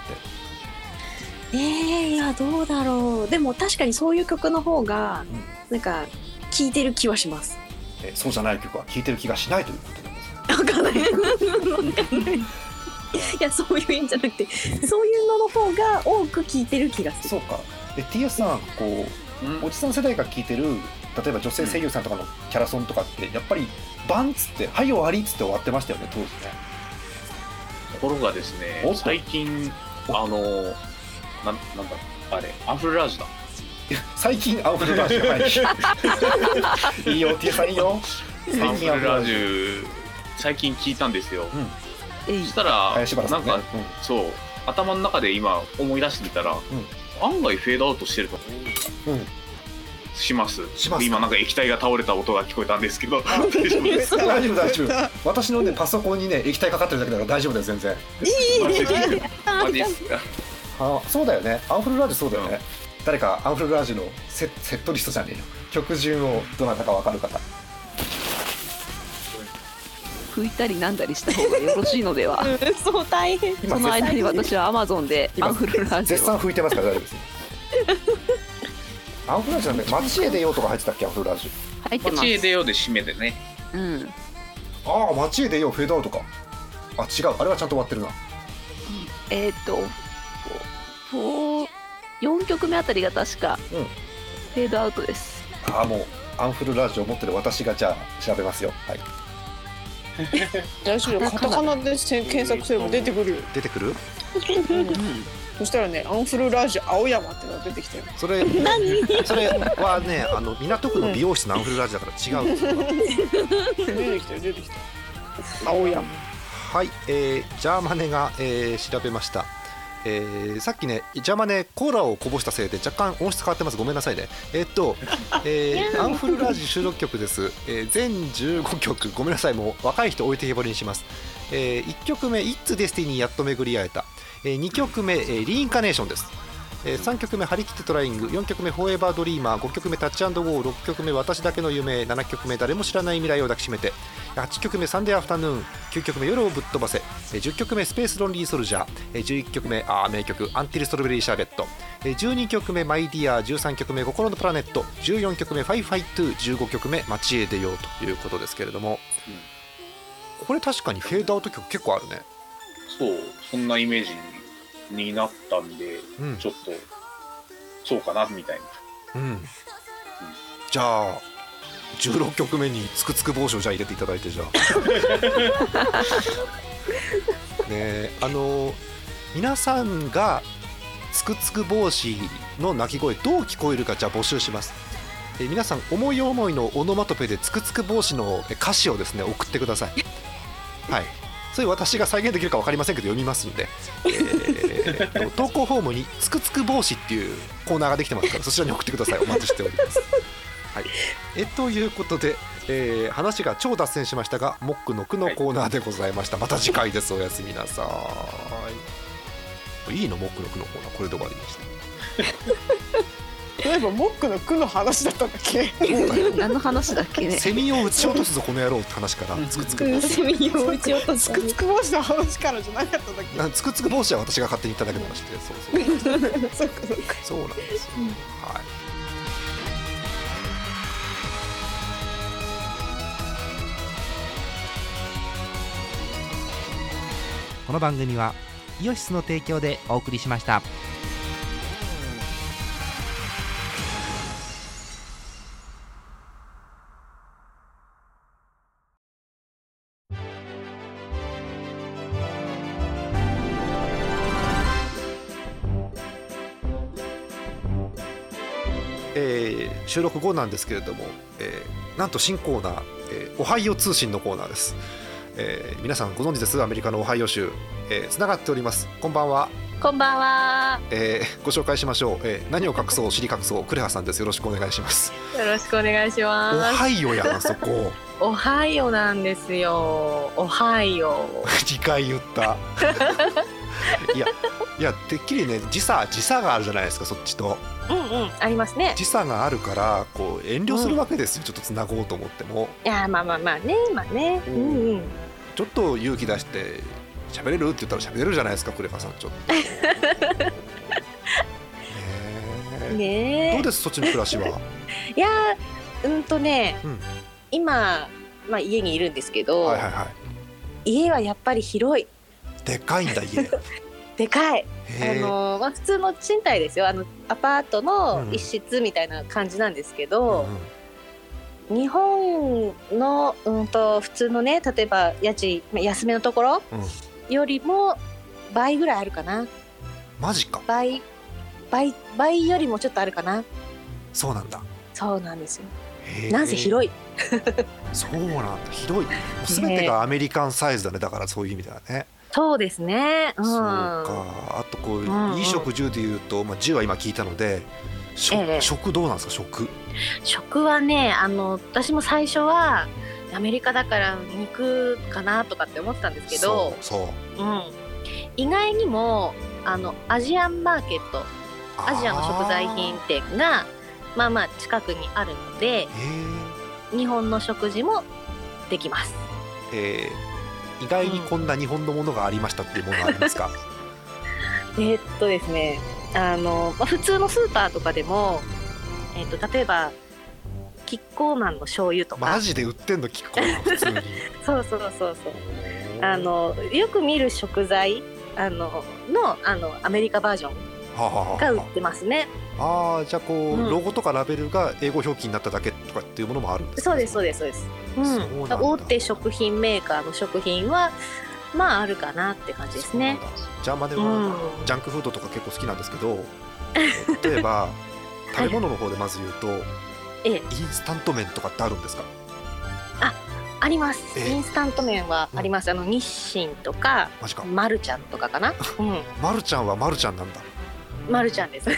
て。ーえー、いやどうだろう。でも確かにそういう曲の方がなんか聴いてる気はします。えそうじゃない曲は聴いてる気がしないということなんですわかんないわかんないいやそういう意味じゃなくてそういうのの方が多く聴いてる気がする。そうか。え TS さんこうおじさん世代が聴いてる例えば女性声優さんとかのキャラソンとかってやっぱりバンっつって「はい終わり」っつって終わってましたよね当時ねところがですね最近あのなんなんだあれアンフルラージュだ。最近アンフルラージュはい。いいよ TS さんいいよ。最アンフ近アンフルラージルラージュ。ュ最近聞いたんですよ、えい。そしたらね。なんか、そう頭の中で今思い出してみたら、案外フェードアウトしてるとうんします。しますか？今なんか液体が倒れた音が聞こえたんですけど。大丈夫です。か大丈夫大丈夫。私のねパソコンにね液体かかってるだけだから大丈夫だよ全然。マジマジっすかあそうだよね。アンフルラージュそうだよね、誰かアンフルラージュのセセットリストじゃねえよ曲順をどなたかわかる方。拭いたりなんだりした方がよろしいのでは。そう大変。その間に私はアマゾンでアンフルラージュを。絶賛拭いてますから大丈夫ですアンフルラージュなんで街へ出ようとか入ってたっけ？アンフルラージュ入ってます。街へ出ようで締めでね。うん。ああ街へ出ようフェードアウトか。あ違う。あれはちゃんと終わってるな。えーっと4 4曲目あたりが確かうん。フェードアウトです。ああもうアンフルラージュを持ってる私がじゃあ調べますよ。はい。大丈夫カタカナで検索すれば出てくるよ、出てくる？そしたらねアンフルラージュ青山ってのが出てきたよ。それそれはねあの港区の美容室のアンフルラージュだから違うんですよ。出てきたよ出てきた。青山。はい、えージャーマネが、えー調べました、えーさっきねジャーマネコーラをこぼしたせいで若干音質変わってます。ごめんなさいね。えーっと、えーアンフルラージュ収録曲です、えー全15曲。ごめんなさい。もう若い人置いてけぼりにします、え1曲目「It's Destiny やっと巡り会えた」え2曲目、えー Reincarnation です。えー3曲目「張り切ってトライング」4曲目「 Forever Dreamer」5曲目「 Touch Go」6曲目「私だけの夢」7曲目「誰も知らない未来を抱きしめて」8曲目「 Sunday Afternoon」9曲目「夜をぶっ飛ばせ」えー10曲目「スペースロンリーソルジャー」えー11曲目あ名曲「 Until Strawberry Sherbet」えー12曲目「 My Dear」13曲目「心のプラネット」14曲目「ファイファイトゥ」15曲目「街へ出よう」ということですけれども、これ確かにフェードアウト曲結構あるね。そうそんなイメージになったんで、うん。ちょっとそうかなみたいな。うん。じゃあ16曲目につくつく帽子をじゃあ入れていただいてじゃあ。ねえあの皆さんがつくつく帽子の鳴き声どう聞こえるかじゃあ募集します。え皆さん思い思いのオノマトペでつくつく帽子のえ歌詞をですね送ってくださいはい。それ私が再現できるか分かりませんけど読みますんで、えーと 投稿フォームに「つくつく帽子」っていうコーナーができてますからそちらに送ってください。お待ちしております。はい、えということで、えー話が超脱線しましたがモックの句のコーナーでございました、また次回です。おやすみなさい。いいの？モックの句のコーナー。これで終わりました 例えばモックの句の話だったんだっけ？何の話だっけ？ねセミを撃ち落とすぞこの野郎って話から。つくつくセミを打ち落とす。つくつく帽子の話からじゃなかったんだっけなつくつく帽子は私が勝手に言っただけでまして。そうそう。そっかそっか。そうなんですよ、はい。この番組はイオシスの提供でお送りしました収録後なんですけれども、えーなんと新コーナー、えーオハイオ通信のコーナーです、えー皆さんご存知です？アメリカのオハイオ州つながっております。こんばんは、こんばんは。えーご紹介しましょう、えー何を隠そう知り隠そうクレハさんです。よろしくお願いします。よろしくお願いしオます。ハイオやんそこ。オハイオなんですよ。オハイオ。2回言った。いやいやてっきりね時差時差があるじゃないですかそっちとうんうんありますね。時差があるからこう遠慮するわけですよ、ちょっとつなごうと思っても。いやまあまあまあねまあね。うん。うんちょっと勇気出して喋れる？って言ったら喋れるじゃないですかクレハさんちょっと。ねえ。ねえ。どうです？そっちの暮らしは？いやーうんとね、うん。今、まあ、家にいるんですけど、はいはいは家はやっぱり広いい。でかいんだ家 でかい。あのーまあ、普通の賃貸ですよ。あのアパートのうん。一室みたいな感じなんですけうんど、日本の、うん、と普通のね例えば家賃まあ安めのところうん。よりも倍ぐらいあるかな。マジか。倍倍倍よりもちょっとあるかな。そうなんだ。そうなんですよ。なんせ広い。そうなんだ。広い。もう全てがアメリカンサイズだね。だからそういう意味ではねそうですね。うん。そうか。あとこう、うんうん。いい食住でいうと、まあ、10は今聞いたので食,、ええ。食どうなんですか？食。食はねあの私も最初はアメリカだから肉かなとかって思ってたんですけどそうそう。うん、意外にもあのアジアンマーケットアジアの食材品店がまあまあ近くにあるのでへ日本の食事もできます。ええー意外にこんな日本のものがありましたっていうものはありますか、えーっとですねあの、まあ、普通のスーパーとかでも、えーっと例えばキッコーマンの醤油とか。マジで売ってんの？聞こえ普通に。そうそうそうそう。あのよく見る食材あののあのアメリカバージョンが売ってますね。ああじゃあこう、うん。ロゴとかラベルが英語表記になっただけとかっていうものもあるんですかそうですそうですそうです、うそうなん大手食品メーカーの食品はまああるかなって感じですね。そうなんだ。じゃあまあでうも、ん。ジャンクフードとか結構好きなんですけど例えば 食べ物の方でまず言うと、ええ。インスタント麺とかってあるんですか？あります。えインスタント麺はあります、あの日清とかマルちゃんとかかな？うん。まるちゃんはまるちゃんなんだマルちゃんです。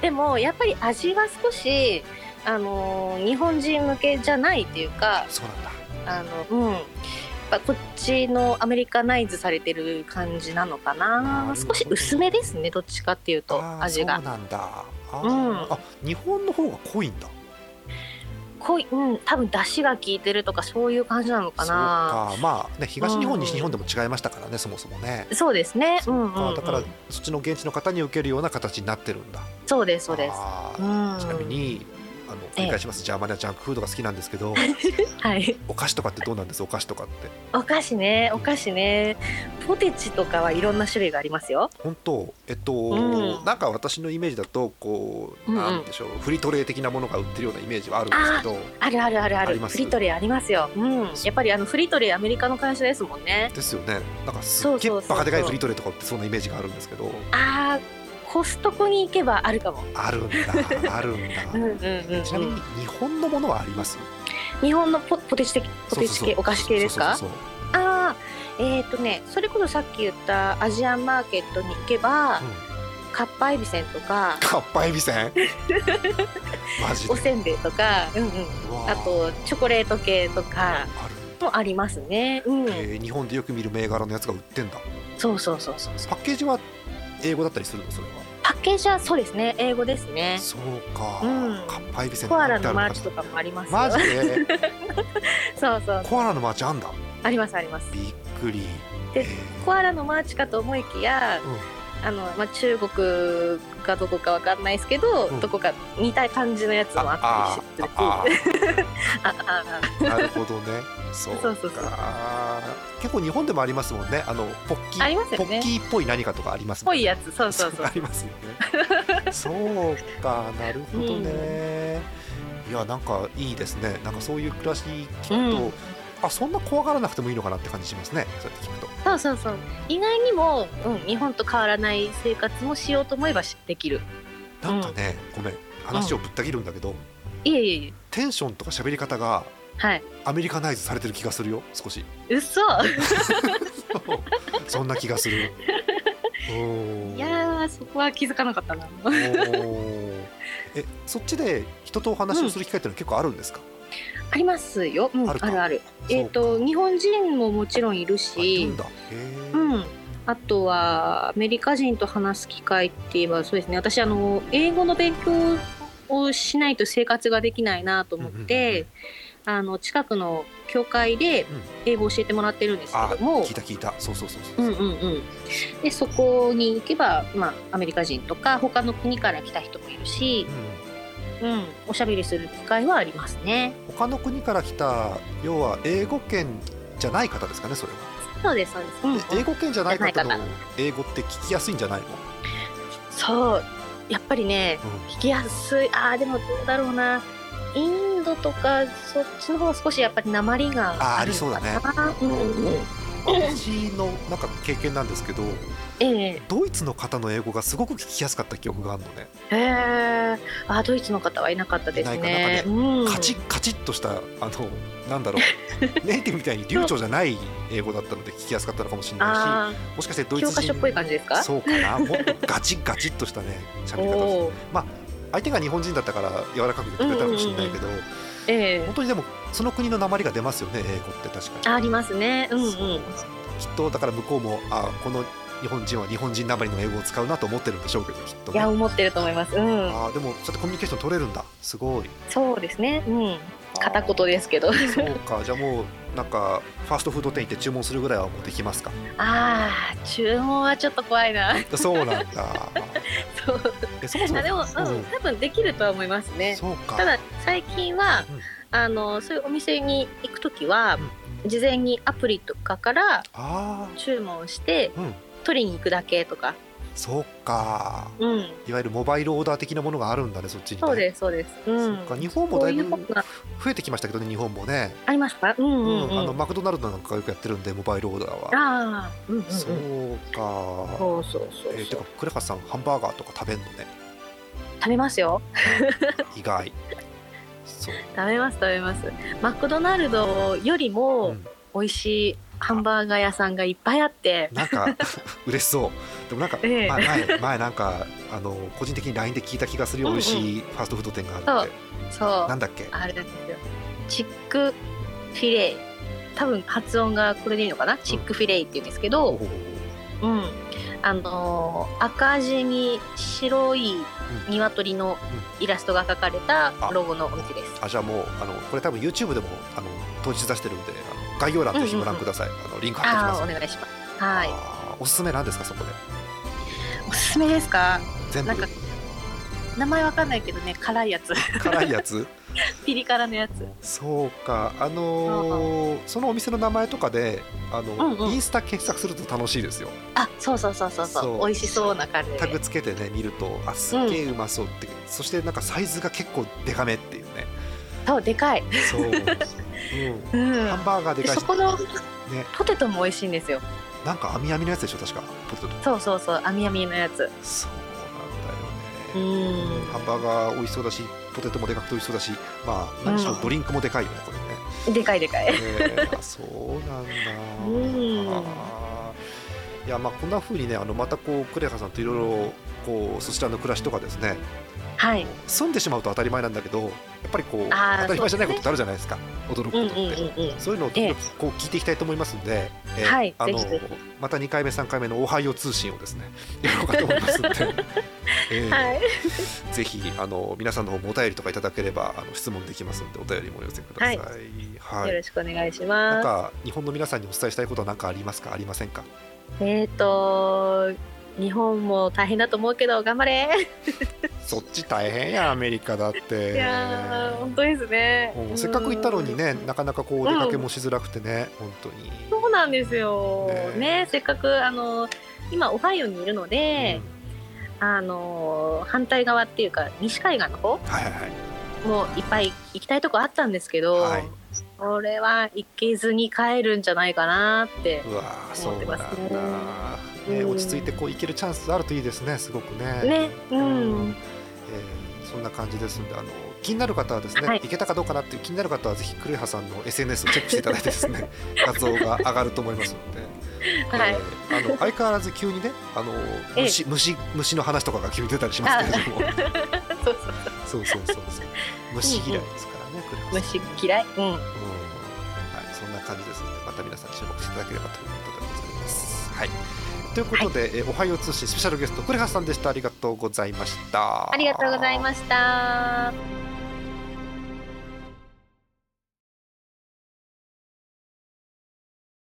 でもやっぱり味は少しあのー日本人向けじゃないっていうかそうなんだ。あのうん。やっぱこっちのアメリカナイズされてる感じなのかな。少し薄めですねどっちかっていうと味が。そうなんだ。うん。あ日本の方が濃いんだ濃いうん多分出汁が効いてるとかそういう感じなのかな。そうか。まあね東日本、うん西日本でも違いましたからねそもそもね。そうですね。うんうん、だからそっちの現地の方に受けるような形になってるんだ。そうですそうです。うん。ちなみにあの繰り返します、ジャーマネはジャンクフードが好きなんですけど はい。お菓子とかってどうなんです？お菓子とかって。お菓子ねお菓子ね。ポテチとかはいろんな種類がありますよ。本当？えっと、うん。なんか私のイメージだとこう、うんうん。なんでしょうフリトレー的なものが売ってるようなイメージはあるんですけどあるあるあるある。あります？フリトレーありますよ。うん。やっぱりあのフリトレーアメリカの会社ですもんね。ですよね。なんかすっげえバカでかいフリトレーとか売ってそうなイメージがあるんですけど。あーコストコに行けばあるかも。あるんだ あるんだ。うんうんうんうん。ちなみに日本のものはあります？日本のポポテチ的ポテチ系お菓子系ですか？ああえっ、ー、とねそれこそさっき言ったアジアンマーケットに行けば、かっぱえびせんとか。かっぱえびせん？マジで？おせんべいとか、うんうん、あ。とチョコレート系とかもありますね。うん、えー日本でよく見る銘柄のやつが売ってんだ。そうそうそうそう。パッケージは英語だったりするの？それは。パッケージはそうですね。英語ですね。そうか、うん。かっぱえびせんコアラのマーチチとかもありますよ。マジで？そうそう。コアラのマーチあんだ。ありますあります。びっくり。でコアラのマーチかと思いきや、あのまあ、中国かどこかわかんないですけど、どこか似た感じのやつもあったりしてあああ なるほどね。そうか。そうそうそう結構日本でもありますもんね。あのポッキーね。ポッキーっぽい何かとかありますもんね。ぽいやつ。そうそうそう。ありますよね。そうか。なるほどね、いやなんかいいですね。なんかそういう暮らし聞くと、うんあそんな怖がらなくてもいいのかなって感じしますね。そうやって聞くと。そうそうそう。意外にも、うん、日本と変わらない生活もしようと思えばしできる。なんかね、ごめん。話をぶった切るんだけど、いえいえいえ。テンションとか喋り方がはい。アメリカナイズされてる気がするよ少し。嘘。そんな気がする。いやーそこは気づかなかったな。えそっちで人とお話をする機会ってのは結構あるんですか、ありますよ、うん、あるあるえっ、と日本人ももちろんいるし。うん。あとはアメリカ人と話す機会って言えばそうですね。私あの英語の勉強をしないと生活ができないなと思って、あの近くの教会で英語を教えてもらってるんですけあども、聞いた聞いた。そうそうそうそうう。んうんうん、でそこに行けば、まあ、アメリカ人とか他の国から来た人もいるし、うんおしゃべりする機会はありますね。他の国から来た要は英語圏じゃない方ですかねそれは。そうですそうです、うんうん。英語圏じゃない方の英語って聞きやすいんじゃないの？そう。やっぱりね、聞きやすい。あーでもどうだろうな。インドとかそっちの方が少しやっぱり鉛があああるりそうだね。うんうんうん私のなんか経験なんですけどええ。ドイツの方の英語がすごく聞きやすかった記憶があるのね。へえ。あドイツの方はいなかったですいないかね。なんかうん。カチッカチッとしたあのなんだろう。ネイティブみたいに流暢じゃない英語だったので聞きやすかったのかもしれなあいしもしかしてドーイツ人教科書っぽい感じですか？そうかな。もっとガチッガチッとしたね喋り方を おー。してまあ相手が日本人だったから柔らかく言ってくれたかもしれないけど、ええ。本当にでもその国の訛りが出ますよね英語って確かに。ありますね。うんうん。きっとだから向こうもあこの日本人は日本人訛りの英語を使うなと思ってるんでしょうけどきっとね。いや思ってると思います。うん。あーでもそうやってコミュニケーション取れるんだ。すごい。そうですね。うん。片言ですけど。そうか。じゃあもうなんかファーストフード店行って注文するぐらいはもうできますか？ああ注文はちょっと怖いな。そうなんだ。そう。えそもそもあでも、うんうん。多分できるとは思いますね。そうか。ただ最近は、あのそういうお店に行く時は、事前にアプリとかから注文して、うん。取りに行くだけとかそうか。うん。いわゆるモバイルオーダー的なものがあるんだねそっちに、ね、そうですそうです。うん。そっか日本もだいぶ増えてきましたけどね日本もね、ありますかうんうんうん、うんあのマクドナルドなんかがよくやってるんでモバイルオーダーは。ああうんうんうん。そうか。そうそうそうそう。えーてかクレハさんハンバーガーとか食べんのね？食べますよ。意外。そう。食べます食べます。マクドナルドよりも美味しいハンバーガー屋さんがいっぱいあって。なんか嬉しそうでもなんか、ええ。前前 前なんかあの個人的に LINE で聞いた気がするよ、うんうん。美味しいファーストフード店があるんで。そう。なんだっけ？あれですよ。チックフィレイ。多分発音がこれでいいのかな？チックフィレイって言うんですけど、うん。あのー赤地に白い鶏のイラストが描かれたロゴのお店です。あじゃあもうあのこれ多分 YouTube でもあの当日出してるんで概要欄ぜひご覧ください、あのリンク貼っておきあますあお願いします。はい。おすすめなんですかそこで？おすすめですか？全部？なんか名前わかんないけどね辛いやつ。辛いやつ？ピリ辛のやつ。そうか。あのーそのお店の名前とかであの、うんうん。インスタ検索すると楽しいですよ。あそうそうそうそうそう。そう。美味しそうなカレータグつけてね見るとあすっげえうまそうって、そしてなんかサイズが結構デカめっていうね。そうでかい。そう、うん、うん。ハンバーガーでかいそこのね。ポテトも美味しいんですよなんか網網のやつでしょ確か。ポテトそうそうそう網網のやつ。そううなんだよね。ん。ハンバーガー美味しそうだしポテトもでかくて美味しそうだしまあ何しろうん。ドリンクもでかいよねこれね。でかいでかい。ねえあそうなんだ、うん。いやまあこんな風にねあのまたこうクレハさんといろいろこうそちらの暮らしとかですね。はい。住んでしまうと当たり前なんだけどやっぱりこう当たり前じゃないことってあるじゃないですか。驚くうんことって、うんうんうんそういうのをええこう聞いていきたいと思いますんで、えーはいあのまた2回目3回目のオハイオ通信をですねやろうかと思いますんで、えーはい。ぜひあの皆さんの方もお便りとかいただければあの質問できますのでお便りもお寄せください。はい。よろしくお願いしなんまか日本の皆さんにお伝えしたいことは何かありますか？ありませんか？すえっ、と日本も大変だと思うけど頑張れ。そっち大変やアメリカだって。いやー本当ですね。うんせっかく行ったのにねなかなかこうお出かけもしづらくてね、本当に。そうなんですよ。ね。ねせっかくあの今オハイオにいるので、あの反対側っていうか西海岸の方はいはいはい。もういっぱい行きたいとこあったんですけど、はいそれは行けずに帰るんじゃないかなってうわーそう思ってなんだます。ね。ね、うん。落ち着いてこう行けるチャンスあるといいですねすごくねね、うん、えーそんな感じですんであの気になる方はですね、はい。行けたかどうかなっていう気になる方はぜひクレハさんの SNS をチェックしていただいてですね 画像が上がると思いますので、はい。えーあの 相変わらず急にねあのええ。虫虫虫の話とかが急に出たりしますけれども。そうそうそう。そうそうそう虫嫌いですからね、クレハさん虫嫌い、うん、うんはい、そんな感じですので、また皆さん注目していただければということでございます。はい。ということで、えーおはよう通信スペシャルゲストクレハさんでした。ありがとうございました。ありがとうございました。